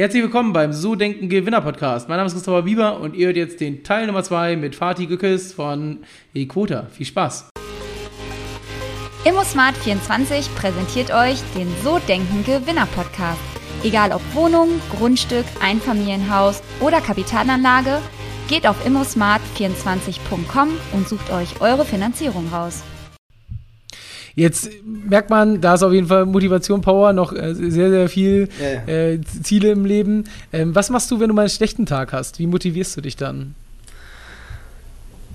Herzlich willkommen beim So Denken Gewinner Podcast. Mein Name ist Christopher Bieber und ihr hört jetzt den Teil Nummer 2 mit Fatih Gückes von Equota. Viel Spaß. ImmoSmart24 präsentiert euch den So Denken Gewinner Podcast. Egal ob Wohnung, Grundstück, Einfamilienhaus oder Kapitalanlage, geht auf immosmart24.com und sucht euch eure Finanzierung raus. Jetzt merkt man, da ist auf jeden Fall Motivation, Power, noch äh, sehr, sehr viel ja, ja. Äh, Ziele im Leben. Ähm, was machst du, wenn du mal einen schlechten Tag hast? Wie motivierst du dich dann?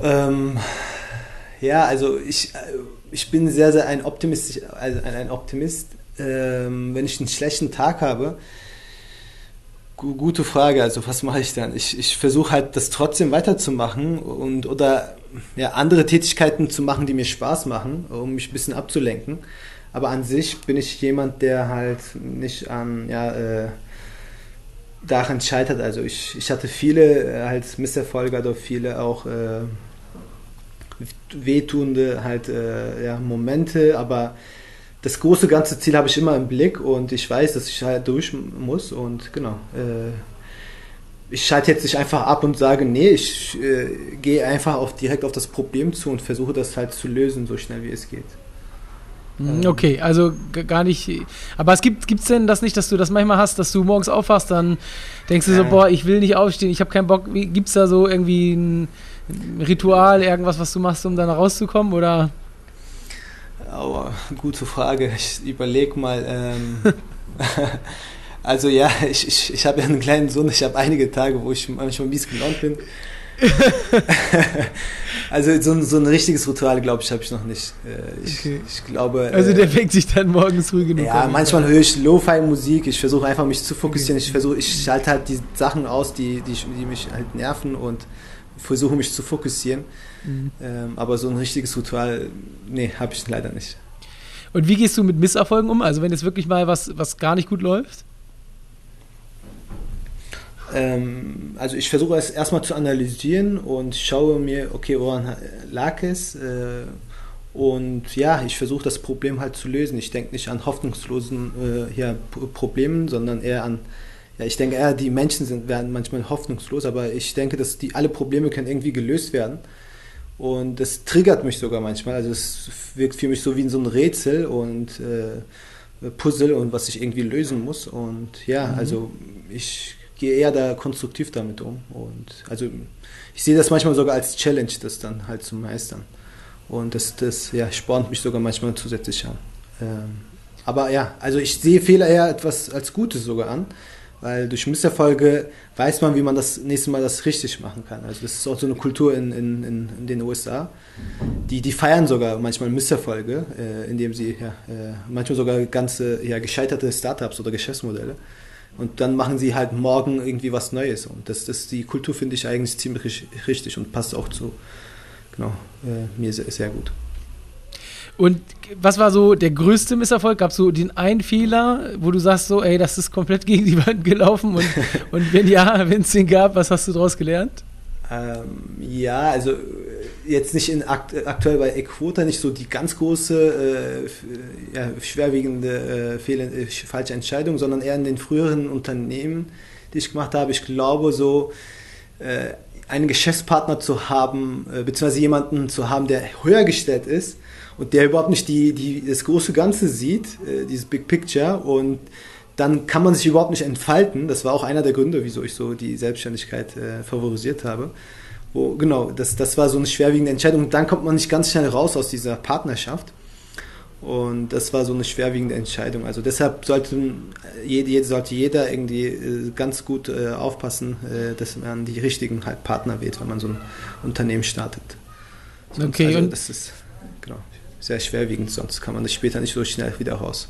Ähm, ja, also ich, äh, ich bin sehr, sehr ein Optimist. Also ein Optimist. Ähm, wenn ich einen schlechten Tag habe, gute Frage. Also was mache ich dann? Ich, ich versuche halt das trotzdem weiterzumachen und oder ja, andere Tätigkeiten zu machen, die mir Spaß machen, um mich ein bisschen abzulenken. Aber an sich bin ich jemand, der halt nicht an, ja, äh, daran scheitert. Also ich, ich hatte viele äh, halt Misserfolge oder viele auch äh, wehtuende halt äh, ja, Momente, aber das große ganze Ziel habe ich immer im Blick und ich weiß, dass ich halt durch muss und genau. Äh, ich schalte jetzt nicht einfach ab und sage, nee, ich äh, gehe einfach auf, direkt auf das Problem zu und versuche das halt zu lösen, so schnell wie es geht. Mhm, ähm. Okay, also gar nicht. Aber es gibt es denn das nicht, dass du das manchmal hast, dass du morgens aufwachst, dann denkst du so, boah, ich will nicht aufstehen, ich habe keinen Bock. Gibt es da so irgendwie ein Ritual, irgendwas, was du machst, um dann rauszukommen? Oder? Aber gute Frage. Ich überlege mal. Ähm, also ja, ich, ich, ich habe ja einen kleinen Sohn. Ich habe einige Tage, wo ich manchmal mies gelaunt bin. also so, so ein richtiges Ritual, glaube ich, habe ich noch nicht. Äh, ich, okay. ich glaube. Also der weckt sich dann morgens früh genug. Ja, manchmal höre ich Lo-Fi-Musik. Ich versuche einfach mich zu fokussieren. Ich versuche, ich schalte halt die Sachen aus, die, die, die mich halt nerven und versuche mich zu fokussieren. Mhm. Ähm, aber so ein richtiges Ritual, nee, habe ich leider nicht. Und wie gehst du mit Misserfolgen um? Also wenn jetzt wirklich mal was, was gar nicht gut läuft? Ähm, also ich versuche es erstmal zu analysieren und schaue mir, okay, woran lag es? Äh, und ja, ich versuche das Problem halt zu lösen. Ich denke nicht an hoffnungslosen äh, ja, Problemen, sondern eher an ja, ich denke eher, die Menschen sind, werden manchmal hoffnungslos, aber ich denke, dass die alle Probleme können irgendwie gelöst werden. Und das triggert mich sogar manchmal. Also es wirkt für mich so wie so ein Rätsel und äh, Puzzle und was ich irgendwie lösen muss. Und ja, mhm. also ich gehe eher da konstruktiv damit um. Und also ich sehe das manchmal sogar als Challenge, das dann halt zu meistern. Und das, das ja, spornt mich sogar manchmal zusätzlich an. Ähm, aber ja, also ich sehe Fehler eher etwas als Gutes sogar an weil durch Misserfolge weiß man, wie man das nächste Mal das richtig machen kann. Also das ist auch so eine Kultur in, in, in den USA. Die, die feiern sogar manchmal Misserfolge, äh, indem sie ja, äh, manchmal sogar ganze ja, gescheiterte Startups oder Geschäftsmodelle. Und dann machen sie halt morgen irgendwie was Neues. Und das, das die Kultur finde ich eigentlich ziemlich richtig und passt auch zu genau, äh, mir sehr, sehr gut. Und was war so der größte Misserfolg? Gab es so den einen Fehler, wo du sagst so, ey, das ist komplett gegen die Wand gelaufen? Und, und wenn ja, wenn es den gab, was hast du daraus gelernt? Ähm, ja, also jetzt nicht in akt aktuell bei Equota nicht so die ganz große, äh, ja, schwerwiegende äh, Fehler, äh, falsche Entscheidung, sondern eher in den früheren Unternehmen, die ich gemacht habe. Ich glaube so, äh, einen Geschäftspartner zu haben, äh, beziehungsweise jemanden zu haben, der höher gestellt ist, und der überhaupt nicht die, die, das große Ganze sieht, äh, dieses Big Picture und dann kann man sich überhaupt nicht entfalten. Das war auch einer der Gründe, wieso ich so die Selbstständigkeit äh, favorisiert habe. Wo, genau, das, das war so eine schwerwiegende Entscheidung. Und dann kommt man nicht ganz schnell raus aus dieser Partnerschaft. Und das war so eine schwerwiegende Entscheidung. Also deshalb sollte, jede, sollte jeder irgendwie äh, ganz gut äh, aufpassen, äh, dass man die richtigen halt Partner wählt, wenn man so ein Unternehmen startet. Sonst okay, also, und das ist genau sehr schwerwiegend, sonst kann man das später nicht so schnell wieder raus.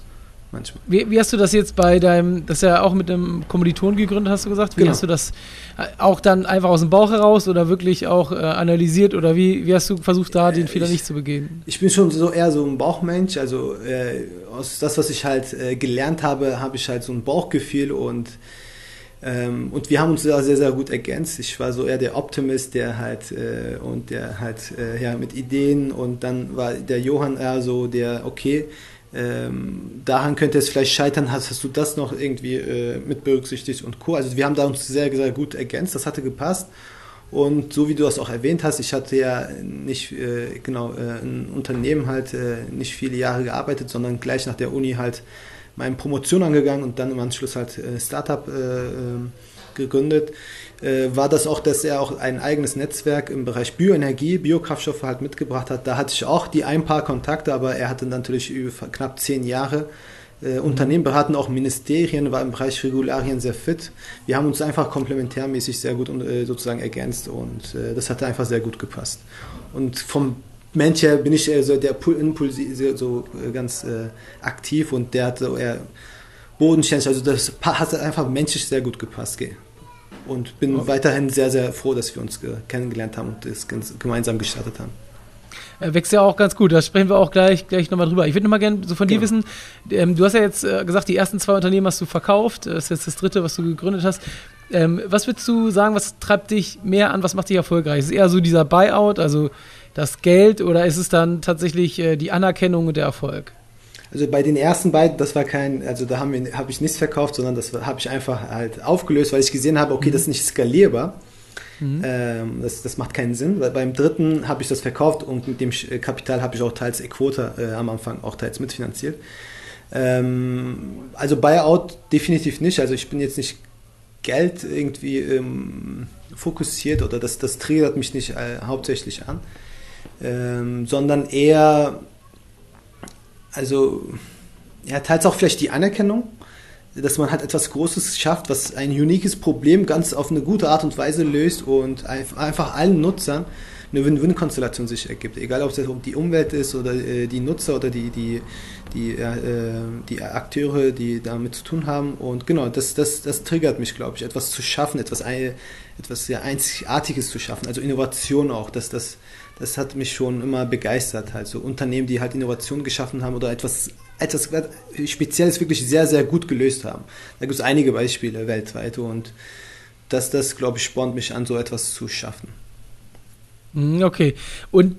Manchmal. Wie, wie, hast du das jetzt bei deinem, das ist ja auch mit einem Kommiliton gegründet, hast du gesagt? Wie genau. hast du das äh, auch dann einfach aus dem Bauch heraus oder wirklich auch äh, analysiert oder wie, wie hast du versucht, da den Fehler ich, nicht zu begehen? Ich bin schon so eher so ein Bauchmensch, also äh, aus das, was ich halt äh, gelernt habe, habe ich halt so ein Bauchgefühl und ähm, und wir haben uns da sehr, sehr gut ergänzt. Ich war so eher der Optimist, der halt äh, und der halt äh, ja mit Ideen und dann war der Johann eher so der, okay, ähm, daran könnte es vielleicht scheitern, hast, hast du das noch irgendwie äh, mit berücksichtigt und Co. Also wir haben da uns sehr, sehr gut ergänzt, das hatte gepasst. Und so wie du das auch erwähnt hast, ich hatte ja nicht äh, genau äh, ein Unternehmen halt äh, nicht viele Jahre gearbeitet, sondern gleich nach der Uni halt meine Promotion angegangen und dann im Anschluss halt äh, Startup äh, ähm, gegründet. Äh, war das auch, dass er auch ein eigenes Netzwerk im Bereich Bioenergie, Biokraftstoffe halt mitgebracht hat. Da hatte ich auch die ein paar Kontakte, aber er hatte natürlich über knapp zehn Jahre äh, Unternehmen beraten, auch Ministerien, war im Bereich Regularien sehr fit. Wir haben uns einfach komplementärmäßig sehr gut sozusagen ergänzt und das hatte einfach sehr gut gepasst. Und vom Mensch bin ich eher so der Impuls so äh, ganz äh, aktiv und der hat so eher bodenständig, also das hat einfach menschlich sehr gut gepasst. Gell? Und bin okay. weiterhin sehr, sehr froh, dass wir uns kennengelernt haben und das gemeinsam gestartet haben äh, wächst ja auch ganz gut. Da sprechen wir auch gleich, gleich nochmal drüber. Ich würde nochmal gerne so von genau. dir wissen, ähm, du hast ja jetzt äh, gesagt, die ersten zwei Unternehmen hast du verkauft. Das ist jetzt das dritte, was du gegründet hast. Ähm, was würdest du sagen, was treibt dich mehr an, was macht dich erfolgreich? Ist es eher so dieser Buyout, also das Geld, oder ist es dann tatsächlich äh, die Anerkennung und der Erfolg? Also bei den ersten beiden, das war kein, also da habe hab ich nichts verkauft, sondern das habe ich einfach halt aufgelöst, weil ich gesehen habe, okay, mhm. das ist nicht skalierbar. Mhm. Ähm, das, das macht keinen Sinn, weil beim dritten habe ich das verkauft und mit dem äh, Kapital habe ich auch teils Equota äh, am Anfang auch teils mitfinanziert. Ähm, also Buyout definitiv nicht. Also ich bin jetzt nicht Geld irgendwie ähm, fokussiert oder das, das triggert mich nicht äh, hauptsächlich an, ähm, sondern eher, also ja, teils auch vielleicht die Anerkennung dass man halt etwas Großes schafft, was ein uniques Problem ganz auf eine gute Art und Weise löst und einfach allen Nutzern eine Win-Win-Konstellation sich ergibt. Egal, ob es die Umwelt ist oder äh, die Nutzer oder die, die, die, äh, die Akteure, die damit zu tun haben. Und genau, das, das, das triggert mich, glaube ich, etwas zu schaffen, etwas, etwas sehr Einzigartiges zu schaffen. Also Innovation auch, dass das, das hat mich schon immer begeistert. Also Unternehmen, die halt Innovation geschaffen haben oder etwas etwas Spezielles wirklich sehr, sehr gut gelöst haben. Da gibt es einige Beispiele weltweit und das, das glaube ich, spornt mich an, so etwas zu schaffen. Mhm, okay. Und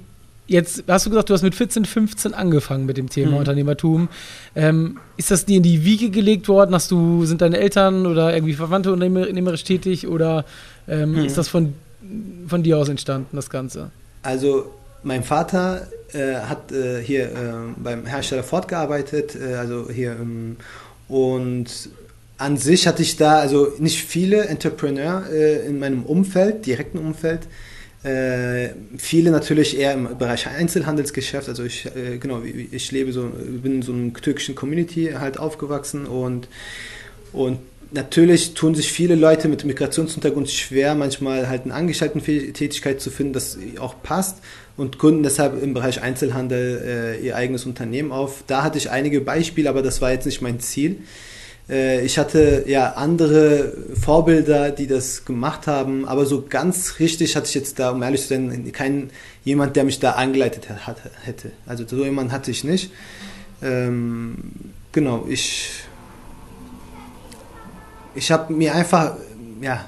jetzt hast du gesagt, du hast mit 14, 15 angefangen mit dem Thema mhm. Unternehmertum. Ähm, ist das dir in die Wiege gelegt worden? Hast du, sind deine Eltern oder irgendwie Verwandte unternehmerisch tätig oder ähm, mhm. ist das von, von dir aus entstanden, das Ganze? Also mein Vater äh, hat äh, hier äh, beim Hersteller Ford gearbeitet, äh, also hier ähm, und an sich hatte ich da also nicht viele Entrepreneur äh, in meinem Umfeld, direkten Umfeld. Äh, viele natürlich eher im Bereich Einzelhandelsgeschäft. Also ich genau, ich lebe so, bin in so einer türkischen Community halt aufgewachsen und und natürlich tun sich viele Leute mit Migrationshintergrund schwer, manchmal halt eine Angestellten-Tätigkeit zu finden, das auch passt und gründen deshalb im Bereich Einzelhandel äh, ihr eigenes Unternehmen auf. Da hatte ich einige Beispiele, aber das war jetzt nicht mein Ziel. Äh, ich hatte ja andere Vorbilder, die das gemacht haben, aber so ganz richtig hatte ich jetzt da, um ehrlich zu sein, keinen jemand, der mich da angeleitet hat, hätte. Also so jemand hatte ich nicht. Ähm, genau, ich ich habe mir einfach ja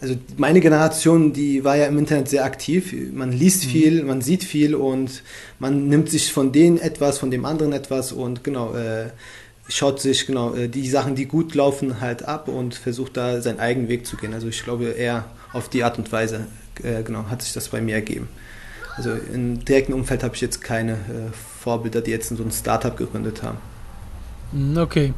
also meine Generation, die war ja im Internet sehr aktiv. Man liest mhm. viel, man sieht viel und man nimmt sich von denen etwas, von dem anderen etwas und genau, äh, schaut sich genau äh, die Sachen, die gut laufen, halt ab und versucht da seinen eigenen Weg zu gehen. Also ich glaube eher auf die Art und Weise, äh, genau, hat sich das bei mir ergeben. Also im direkten Umfeld habe ich jetzt keine äh, Vorbilder, die jetzt so ein Startup gegründet haben. Okay.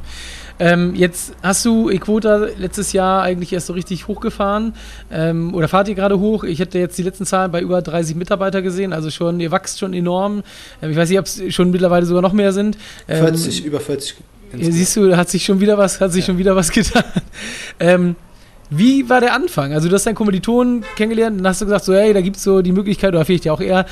Ähm, jetzt hast du Equota letztes Jahr eigentlich erst so richtig hochgefahren ähm, oder fahrt ihr gerade hoch? Ich hätte jetzt die letzten Zahlen bei über 30 Mitarbeiter gesehen, also schon, ihr wächst schon enorm. Ähm, ich weiß nicht, ob es schon mittlerweile sogar noch mehr sind. 40, ähm, über 40. Insgesamt. Siehst du, hat sich schon wieder was, hat sich ja. schon wieder was getan. Ähm, wie war der Anfang? Also du hast deinen Kommilitonen kennengelernt und hast du gesagt, so hey, da gibt es so die Möglichkeit, oder vielleicht ja auch eher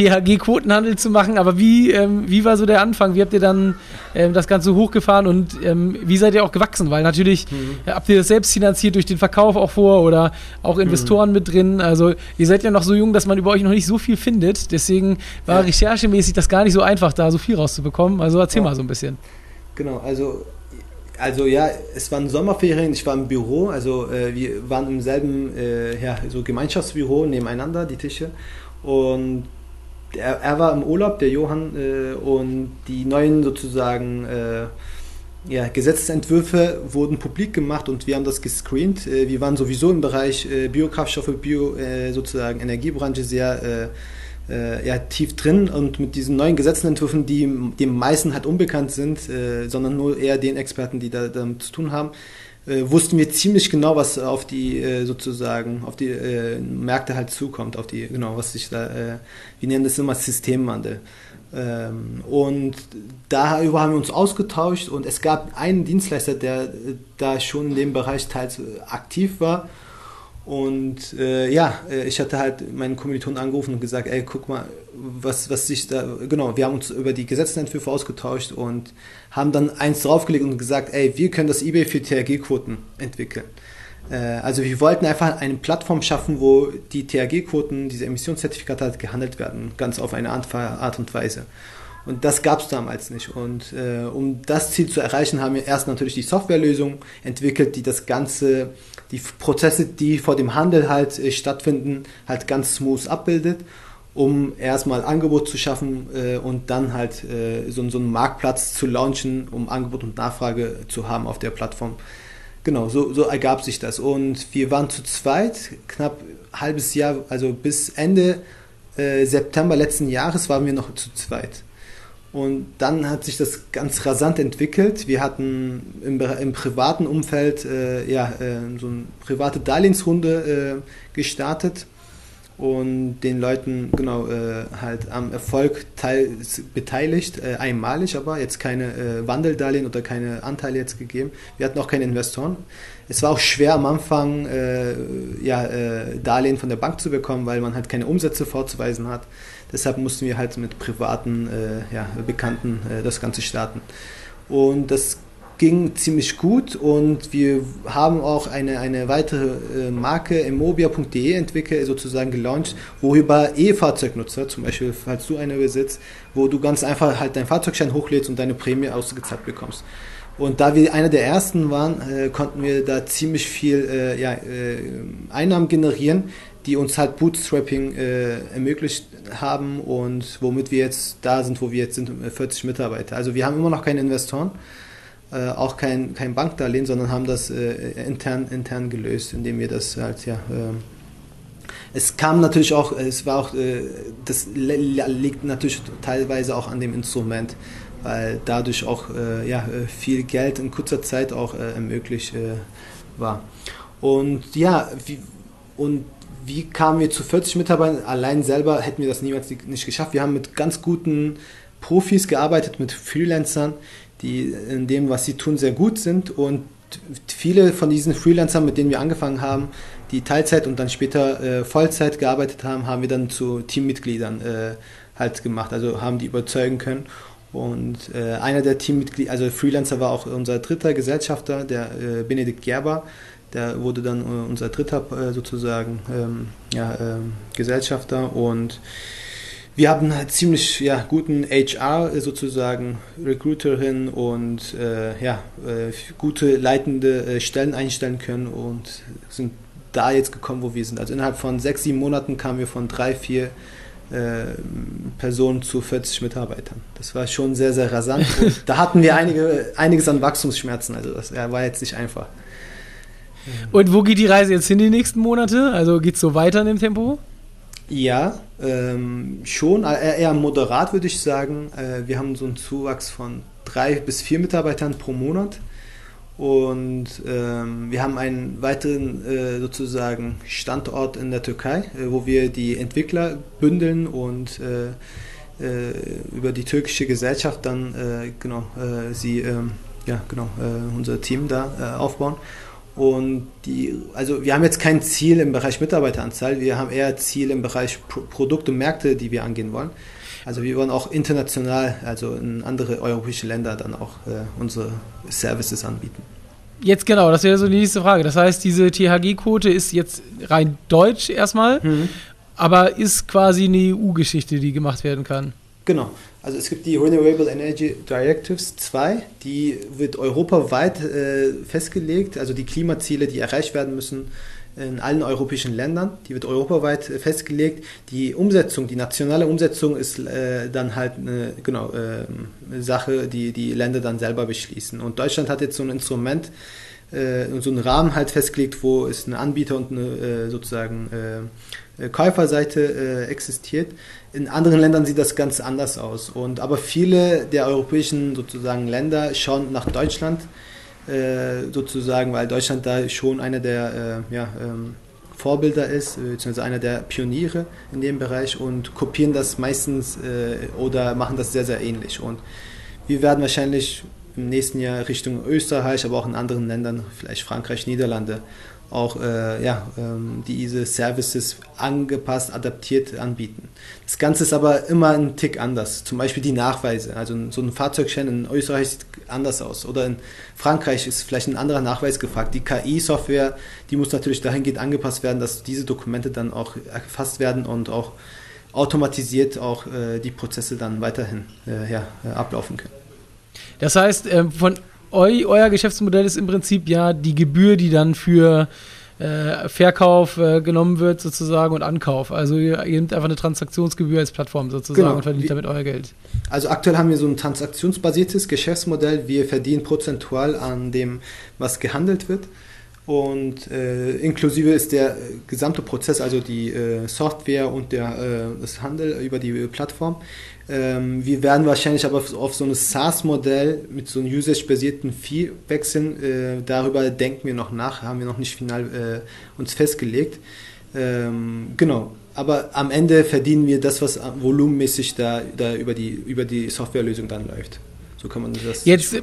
THG-Quotenhandel zu machen. Aber wie, ähm, wie war so der Anfang? Wie habt ihr dann ähm, das Ganze hochgefahren und ähm, wie seid ihr auch gewachsen? Weil natürlich mhm. ja, habt ihr das selbst finanziert durch den Verkauf auch vor oder auch mhm. Investoren mhm. mit drin. Also ihr seid ja noch so jung, dass man über euch noch nicht so viel findet. Deswegen war ja. recherchemäßig das gar nicht so einfach, da so viel rauszubekommen. Also erzähl ja. mal so ein bisschen. Genau, also also ja, es waren Sommerferien, ich war im Büro, also äh, wir waren im selben äh, ja, so Gemeinschaftsbüro nebeneinander, die Tische. Und er, er, war im Urlaub, der Johann, äh, und die neuen sozusagen äh, ja, Gesetzentwürfe wurden publik gemacht und wir haben das gescreent. Äh, wir waren sowieso im Bereich äh, Biokraftstoffe, Bio, äh, sozusagen Energiebranche sehr ja, tief drin und mit diesen neuen Gesetzentwürfen, die dem meisten halt unbekannt sind, sondern nur eher den Experten, die da damit zu tun haben, wussten wir ziemlich genau, was auf die sozusagen auf die Märkte halt zukommt, auf die genau, was sich da, wir nennen das immer Systemwandel. Ähm, und darüber haben wir uns ausgetauscht und es gab einen Dienstleister, der äh, da schon in dem Bereich teils äh, aktiv war. Und äh, ja, äh, ich hatte halt meinen Kommilitonen angerufen und gesagt, ey, guck mal, was, was sich da, genau, wir haben uns über die Gesetzentwürfe ausgetauscht und haben dann eins draufgelegt und gesagt, ey, wir können das eBay für THG-Quoten entwickeln. Äh, also wir wollten einfach eine Plattform schaffen, wo die THG-Quoten, diese Emissionszertifikate halt gehandelt werden, ganz auf eine Art und Weise. Und das gab es damals nicht. Und äh, um das Ziel zu erreichen, haben wir erst natürlich die Softwarelösung entwickelt, die das Ganze, die Prozesse, die vor dem Handel halt äh, stattfinden, halt ganz smooth abbildet, um erstmal Angebot zu schaffen äh, und dann halt äh, so, so einen Marktplatz zu launchen, um Angebot und Nachfrage zu haben auf der Plattform. Genau, so, so ergab sich das. Und wir waren zu zweit, knapp ein halbes Jahr, also bis Ende äh, September letzten Jahres waren wir noch zu zweit. Und dann hat sich das ganz rasant entwickelt. Wir hatten im, im privaten Umfeld äh, ja, äh, so eine private Darlehensrunde äh, gestartet und den Leuten genau äh, halt am Erfolg teil, beteiligt, äh, einmalig aber, jetzt keine äh, Wandeldarlehen oder keine Anteile jetzt gegeben. Wir hatten auch keine Investoren. Es war auch schwer am Anfang, äh, ja, äh, Darlehen von der Bank zu bekommen, weil man halt keine Umsätze vorzuweisen hat. Deshalb mussten wir halt mit privaten äh, ja, Bekannten das Ganze starten. Und das ging ziemlich gut und wir haben auch eine, eine weitere äh, Marke immobia.de entwickelt, sozusagen gelauncht, worüber E-Fahrzeugnutzer, zum Beispiel falls du eine besitzt, wo du ganz einfach halt deinen Fahrzeugschein hochlädst und deine Prämie ausgezahlt bekommst. Und da wir einer der ersten waren, äh, konnten wir da ziemlich viel äh, ja, äh, Einnahmen generieren, die uns halt Bootstrapping äh, ermöglicht haben und womit wir jetzt da sind, wo wir jetzt sind, 40 Mitarbeiter. Also wir haben immer noch keine Investoren äh, auch kein, kein Bankdarlehen, sondern haben das äh, intern, intern gelöst, indem wir das halt, ja. Äh, es kam natürlich auch, es war auch, äh, das liegt natürlich teilweise auch an dem Instrument, weil dadurch auch äh, ja, viel Geld in kurzer Zeit auch ermöglicht war. Und ja, wie, und wie kamen wir zu 40 Mitarbeitern? Allein selber hätten wir das niemals nicht geschafft. Wir haben mit ganz guten Profis gearbeitet, mit Freelancern, die in dem, was sie tun, sehr gut sind. Und viele von diesen Freelancern, mit denen wir angefangen haben, die Teilzeit und dann später äh, Vollzeit gearbeitet haben, haben wir dann zu Teammitgliedern äh, halt gemacht, also haben die überzeugen können. Und äh, einer der Teammitglieder, also Freelancer war auch unser dritter Gesellschafter, der äh, Benedikt Gerber, der wurde dann äh, unser dritter äh, sozusagen ähm, ja, ähm, Gesellschafter und wir haben halt ziemlich ja, guten HR sozusagen, Recruiterin und äh, ja, äh, gute leitende äh, Stellen einstellen können und sind da jetzt gekommen, wo wir sind. Also innerhalb von sechs, sieben Monaten kamen wir von drei, vier äh, Personen zu 40 Mitarbeitern. Das war schon sehr, sehr rasant. Und da hatten wir einige, einiges an Wachstumsschmerzen. Also das war jetzt nicht einfach. Und wo geht die Reise jetzt hin die nächsten Monate? Also geht es so weiter in dem Tempo? Ja, ähm, schon, äh, eher moderat würde ich sagen. Äh, wir haben so einen Zuwachs von drei bis vier Mitarbeitern pro Monat. Und ähm, wir haben einen weiteren äh, sozusagen Standort in der Türkei, äh, wo wir die Entwickler bündeln und äh, äh, über die türkische Gesellschaft dann genau sie ähm, ja genau unser Team da aufbauen. Und die, also wir haben jetzt kein Ziel im Bereich Mitarbeiteranzahl, wir haben eher Ziel im Bereich Pro Produkte und Märkte, die wir angehen wollen. Also wir wollen auch international, also in andere europäische Länder dann auch äh, unsere Services anbieten. Jetzt genau, das wäre so die nächste Frage. Das heißt, diese THG-Quote ist jetzt rein deutsch erstmal, mhm. aber ist quasi eine EU-Geschichte, die gemacht werden kann. Genau. Also es gibt die Renewable Energy Directives 2, die wird europaweit äh, festgelegt, also die Klimaziele, die erreicht werden müssen, in allen europäischen Ländern. Die wird europaweit festgelegt. Die Umsetzung, die nationale Umsetzung ist äh, dann halt eine genau, äh, Sache, die die Länder dann selber beschließen. Und Deutschland hat jetzt so ein Instrument, äh, so einen Rahmen halt festgelegt, wo es eine Anbieter und eine äh, sozusagen äh, Käuferseite äh, existiert. In anderen Ländern sieht das ganz anders aus. Und, aber viele der europäischen sozusagen Länder schauen nach Deutschland äh, sozusagen, weil Deutschland da schon einer der äh, ja, ähm, Vorbilder ist, äh, beziehungsweise einer der Pioniere in dem Bereich und kopieren das meistens äh, oder machen das sehr, sehr ähnlich. Und wir werden wahrscheinlich im nächsten Jahr Richtung Österreich, aber auch in anderen Ländern, vielleicht Frankreich, Niederlande, auch äh, ja, ähm, diese Services angepasst, adaptiert anbieten. Das Ganze ist aber immer ein Tick anders. Zum Beispiel die Nachweise. Also so ein Fahrzeugschein in Österreich sieht anders aus. Oder in Frankreich ist vielleicht ein anderer Nachweis gefragt. Die KI-Software, die muss natürlich dahingehend angepasst werden, dass diese Dokumente dann auch erfasst werden und auch automatisiert auch äh, die Prozesse dann weiterhin äh, ja, äh, ablaufen können. Das heißt, ähm, von eu, euer Geschäftsmodell ist im Prinzip ja die Gebühr, die dann für äh, Verkauf äh, genommen wird sozusagen und Ankauf. Also ihr, ihr nehmt einfach eine Transaktionsgebühr als Plattform sozusagen genau. und verdient damit euer Geld. Also aktuell haben wir so ein transaktionsbasiertes Geschäftsmodell. Wir verdienen prozentual an dem, was gehandelt wird. Und äh, inklusive ist der gesamte Prozess, also die äh, Software und der, äh, das Handel über die Plattform, ähm, wir werden wahrscheinlich aber auf so ein SaaS-Modell mit so einem usage-basierten Fee wechseln. Äh, darüber denken wir noch nach, haben wir noch nicht final äh, uns festgelegt. Ähm, genau. Aber am Ende verdienen wir das, was volumenmäßig da, da über, die, über die Softwarelösung dann läuft. So kann man das Jetzt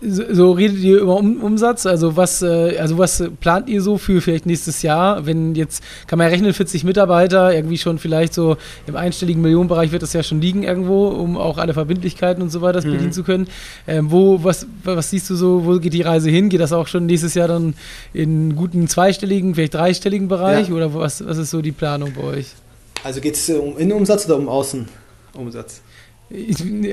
so, so, redet ihr über um, Umsatz, also was, äh, also was plant ihr so für vielleicht nächstes Jahr? Wenn jetzt, kann man ja rechnen, 40 Mitarbeiter, irgendwie schon vielleicht so im einstelligen Millionenbereich wird das ja schon liegen irgendwo, um auch alle Verbindlichkeiten und so weiter mhm. bedienen zu können. Ähm, wo, was, was siehst du so, wo geht die Reise hin? Geht das auch schon nächstes Jahr dann in guten zweistelligen, vielleicht dreistelligen Bereich ja. oder was, was ist so die Planung bei euch? Also geht es um Innenumsatz oder um Außenumsatz?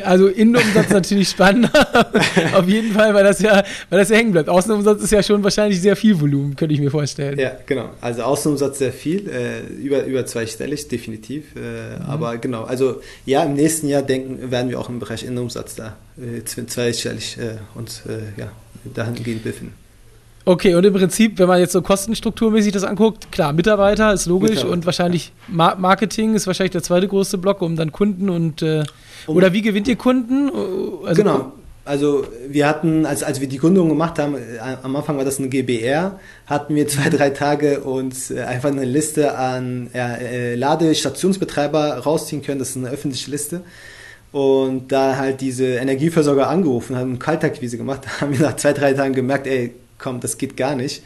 Also Innenumsatz natürlich spannender, auf jeden Fall, weil das ja, weil das ja hängen bleibt. Außenumsatz ist ja schon wahrscheinlich sehr viel Volumen, könnte ich mir vorstellen. Ja, genau. Also Außenumsatz sehr viel, äh, über, über zweistellig, definitiv. Äh, mhm. Aber genau, also ja, im nächsten Jahr denken, werden wir auch im Bereich Innenumsatz da äh, zweistellig äh, uns äh, ja, dahingehend befinden. Okay, und im Prinzip, wenn man jetzt so kostenstrukturmäßig das anguckt, klar, Mitarbeiter ist logisch Mitarbeiter. und wahrscheinlich Marketing ist wahrscheinlich der zweite größte Block, um dann Kunden und äh, um, oder wie gewinnt ihr Kunden? Also, genau. Also wir hatten, als, als wir die Gründung gemacht haben, äh, am Anfang war das ein GBR, hatten wir zwei, drei Tage uns äh, einfach eine Liste an äh, Ladestationsbetreiber rausziehen können. Das ist eine öffentliche Liste. Und da halt diese Energieversorger angerufen haben und Kaltakquise gemacht, haben wir nach zwei, drei Tagen gemerkt, ey, komm, das geht gar nicht.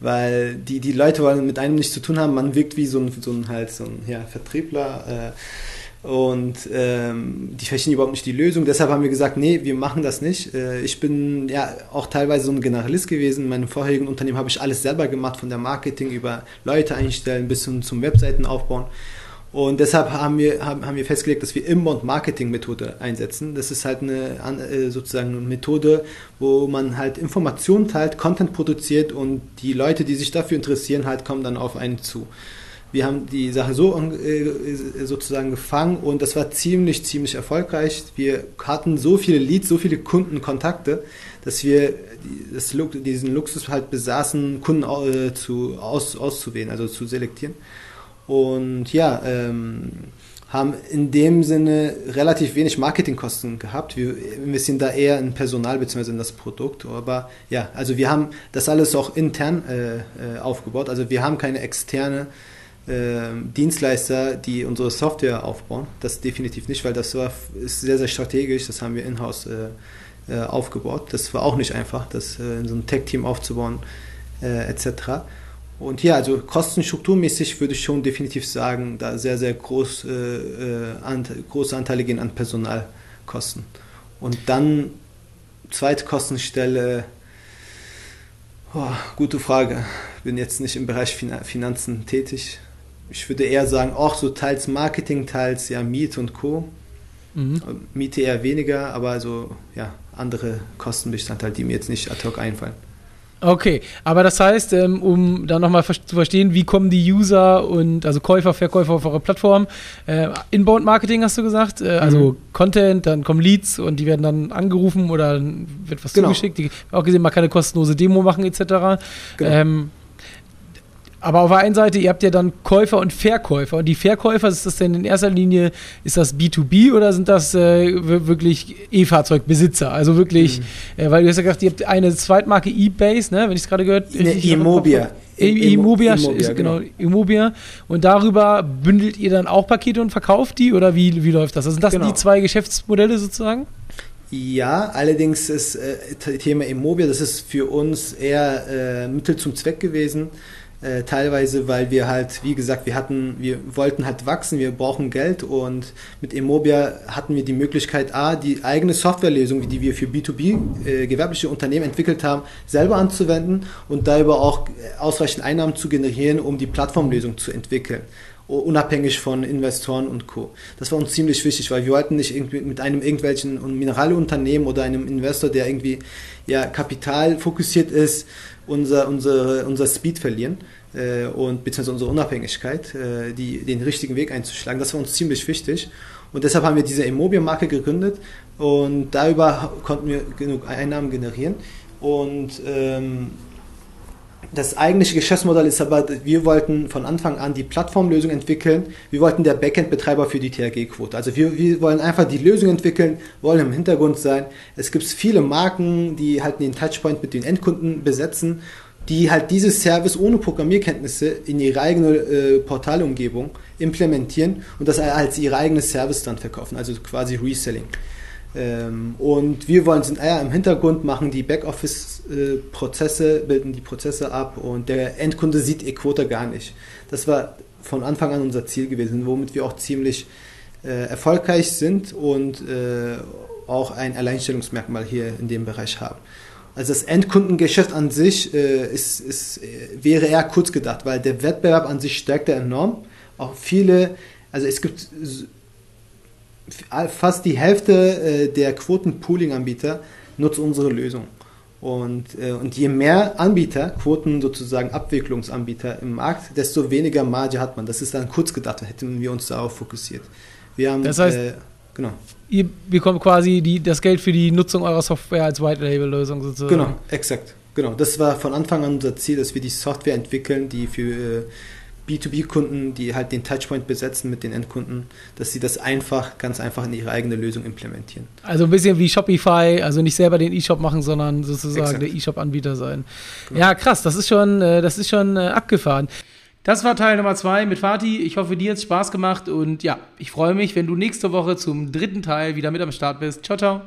Weil die, die Leute wollen mit einem nichts zu tun haben, man wirkt wie so ein, so ein, halt so ein ja, Vertriebler. Äh, und ähm, die verstehen überhaupt nicht die Lösung. Deshalb haben wir gesagt, nee, wir machen das nicht. Äh, ich bin ja auch teilweise so ein Generalist gewesen. In meinem vorherigen Unternehmen habe ich alles selber gemacht, von der Marketing über Leute einstellen bis hin zum Webseiten aufbauen. Und deshalb haben wir, haben, haben wir festgelegt, dass wir Inbound-Marketing-Methode einsetzen. Das ist halt eine äh, sozusagen Methode, wo man halt Informationen teilt, Content produziert und die Leute, die sich dafür interessieren, halt kommen dann auf einen zu. Wir haben die Sache so äh, sozusagen gefangen und das war ziemlich, ziemlich erfolgreich. Wir hatten so viele Leads, so viele Kundenkontakte, dass wir das, diesen Luxus halt besaßen, Kunden äh, zu, aus, auszuwählen, also zu selektieren. Und ja, ähm, haben in dem Sinne relativ wenig Marketingkosten gehabt. Wir investieren da eher in Personal bzw. in das Produkt. Aber ja, also wir haben das alles auch intern äh, äh aufgebaut. Also wir haben keine externe ähm, Dienstleister, die unsere Software aufbauen. Das definitiv nicht, weil das war, ist sehr, sehr strategisch. Das haben wir in-house äh, äh, aufgebaut. Das war auch nicht einfach, das äh, in so ein Tech-Team aufzubauen, äh, etc. Und ja, also kostenstrukturmäßig würde ich schon definitiv sagen, da sehr, sehr groß, äh, äh, ant große Anteile gehen an Personalkosten. Und dann zweite Kostenstelle, oh, gute Frage. Bin jetzt nicht im Bereich Finanzen tätig ich würde eher sagen, auch so teils Marketing, teils ja Miete und Co. Mhm. Miete eher weniger, aber so ja andere Kostenbestandteile, die mir jetzt nicht ad hoc einfallen. Okay, aber das heißt, ähm, um da nochmal zu verstehen, wie kommen die User und also Käufer, Verkäufer auf eure Plattform? Äh, Inbound Marketing hast du gesagt, äh, also mhm. Content, dann kommen Leads und die werden dann angerufen oder wird was genau. zugeschickt. Die, auch gesehen, man kann eine kostenlose Demo machen etc. Genau. Ähm, aber auf der einen Seite, ihr habt ja dann Käufer und Verkäufer. Und die Verkäufer, ist das denn in erster Linie, ist das B2B oder sind das äh, wirklich E-Fahrzeugbesitzer? Also wirklich, mhm. äh, weil du hast ja gesagt, ihr habt eine Zweitmarke E-Base, ne, wenn ich es gerade gehört habe. Ne, Immobia. Immobia, Immobia, genau. Immobia. Und darüber bündelt ihr dann auch Pakete und verkauft die oder wie, wie läuft das? Also sind das genau. die zwei Geschäftsmodelle sozusagen? Ja, allerdings ist äh, Thema Immobia, das ist für uns eher äh, Mittel zum Zweck gewesen. Äh, teilweise, weil wir halt, wie gesagt, wir hatten, wir wollten halt wachsen, wir brauchen Geld und mit Immobia hatten wir die Möglichkeit, A, die eigene Softwarelösung, die wir für B2B äh, gewerbliche Unternehmen entwickelt haben, selber anzuwenden und darüber auch ausreichend Einnahmen zu generieren, um die Plattformlösung zu entwickeln unabhängig von Investoren und Co. Das war uns ziemlich wichtig, weil wir wollten nicht irgendwie mit einem irgendwelchen Mineralunternehmen oder einem Investor, der irgendwie ja Kapital fokussiert ist, unser, unsere, unser Speed verlieren äh, und beziehungsweise unsere Unabhängigkeit, äh, die, den richtigen Weg einzuschlagen. Das war uns ziemlich wichtig. Und deshalb haben wir diese Immobilienmarke gegründet und darüber konnten wir genug Einnahmen generieren. Und ähm, das eigentliche Geschäftsmodell ist aber, wir wollten von Anfang an die Plattformlösung entwickeln. Wir wollten der Backend-Betreiber für die THG-Quote. Also wir, wir wollen einfach die Lösung entwickeln, wollen im Hintergrund sein. Es gibt viele Marken, die halt den Touchpoint mit den Endkunden besetzen, die halt dieses Service ohne Programmierkenntnisse in ihre eigene äh, Portalumgebung implementieren und das als ihr eigenes Service dann verkaufen, also quasi Reselling. Ähm, und wir wollen sind eher im Hintergrund, machen die Backoffice-Prozesse, bilden die Prozesse ab und der Endkunde sieht Equota gar nicht. Das war von Anfang an unser Ziel gewesen, womit wir auch ziemlich äh, erfolgreich sind und äh, auch ein Alleinstellungsmerkmal hier in dem Bereich haben. Also das Endkundengeschäft an sich äh, ist, ist, wäre eher kurz gedacht, weil der Wettbewerb an sich stärkt enorm. Auch viele, also es gibt fast die Hälfte äh, der Quotenpooling-Anbieter nutzt unsere Lösung. Und, äh, und je mehr Anbieter, Quoten sozusagen Abwicklungsanbieter im Markt, desto weniger Marge hat man. Das ist dann kurz gedacht, hätten wir uns darauf fokussiert. Wir haben, das heißt, äh, genau. ihr bekommt quasi die, das Geld für die Nutzung eurer Software als White-Label-Lösung sozusagen. Genau, exakt. Genau, das war von Anfang an unser Ziel, dass wir die Software entwickeln, die für äh, B2B-Kunden, die halt den Touchpoint besetzen mit den Endkunden, dass sie das einfach, ganz einfach in ihre eigene Lösung implementieren. Also ein bisschen wie Shopify, also nicht selber den E-Shop machen, sondern sozusagen Exakt. der E-Shop-Anbieter sein. Genau. Ja, krass, das ist schon, äh, das ist schon äh, abgefahren. Das war Teil Nummer zwei mit Fatih. Ich hoffe, dir hat es Spaß gemacht und ja, ich freue mich, wenn du nächste Woche zum dritten Teil wieder mit am Start bist. Ciao, ciao.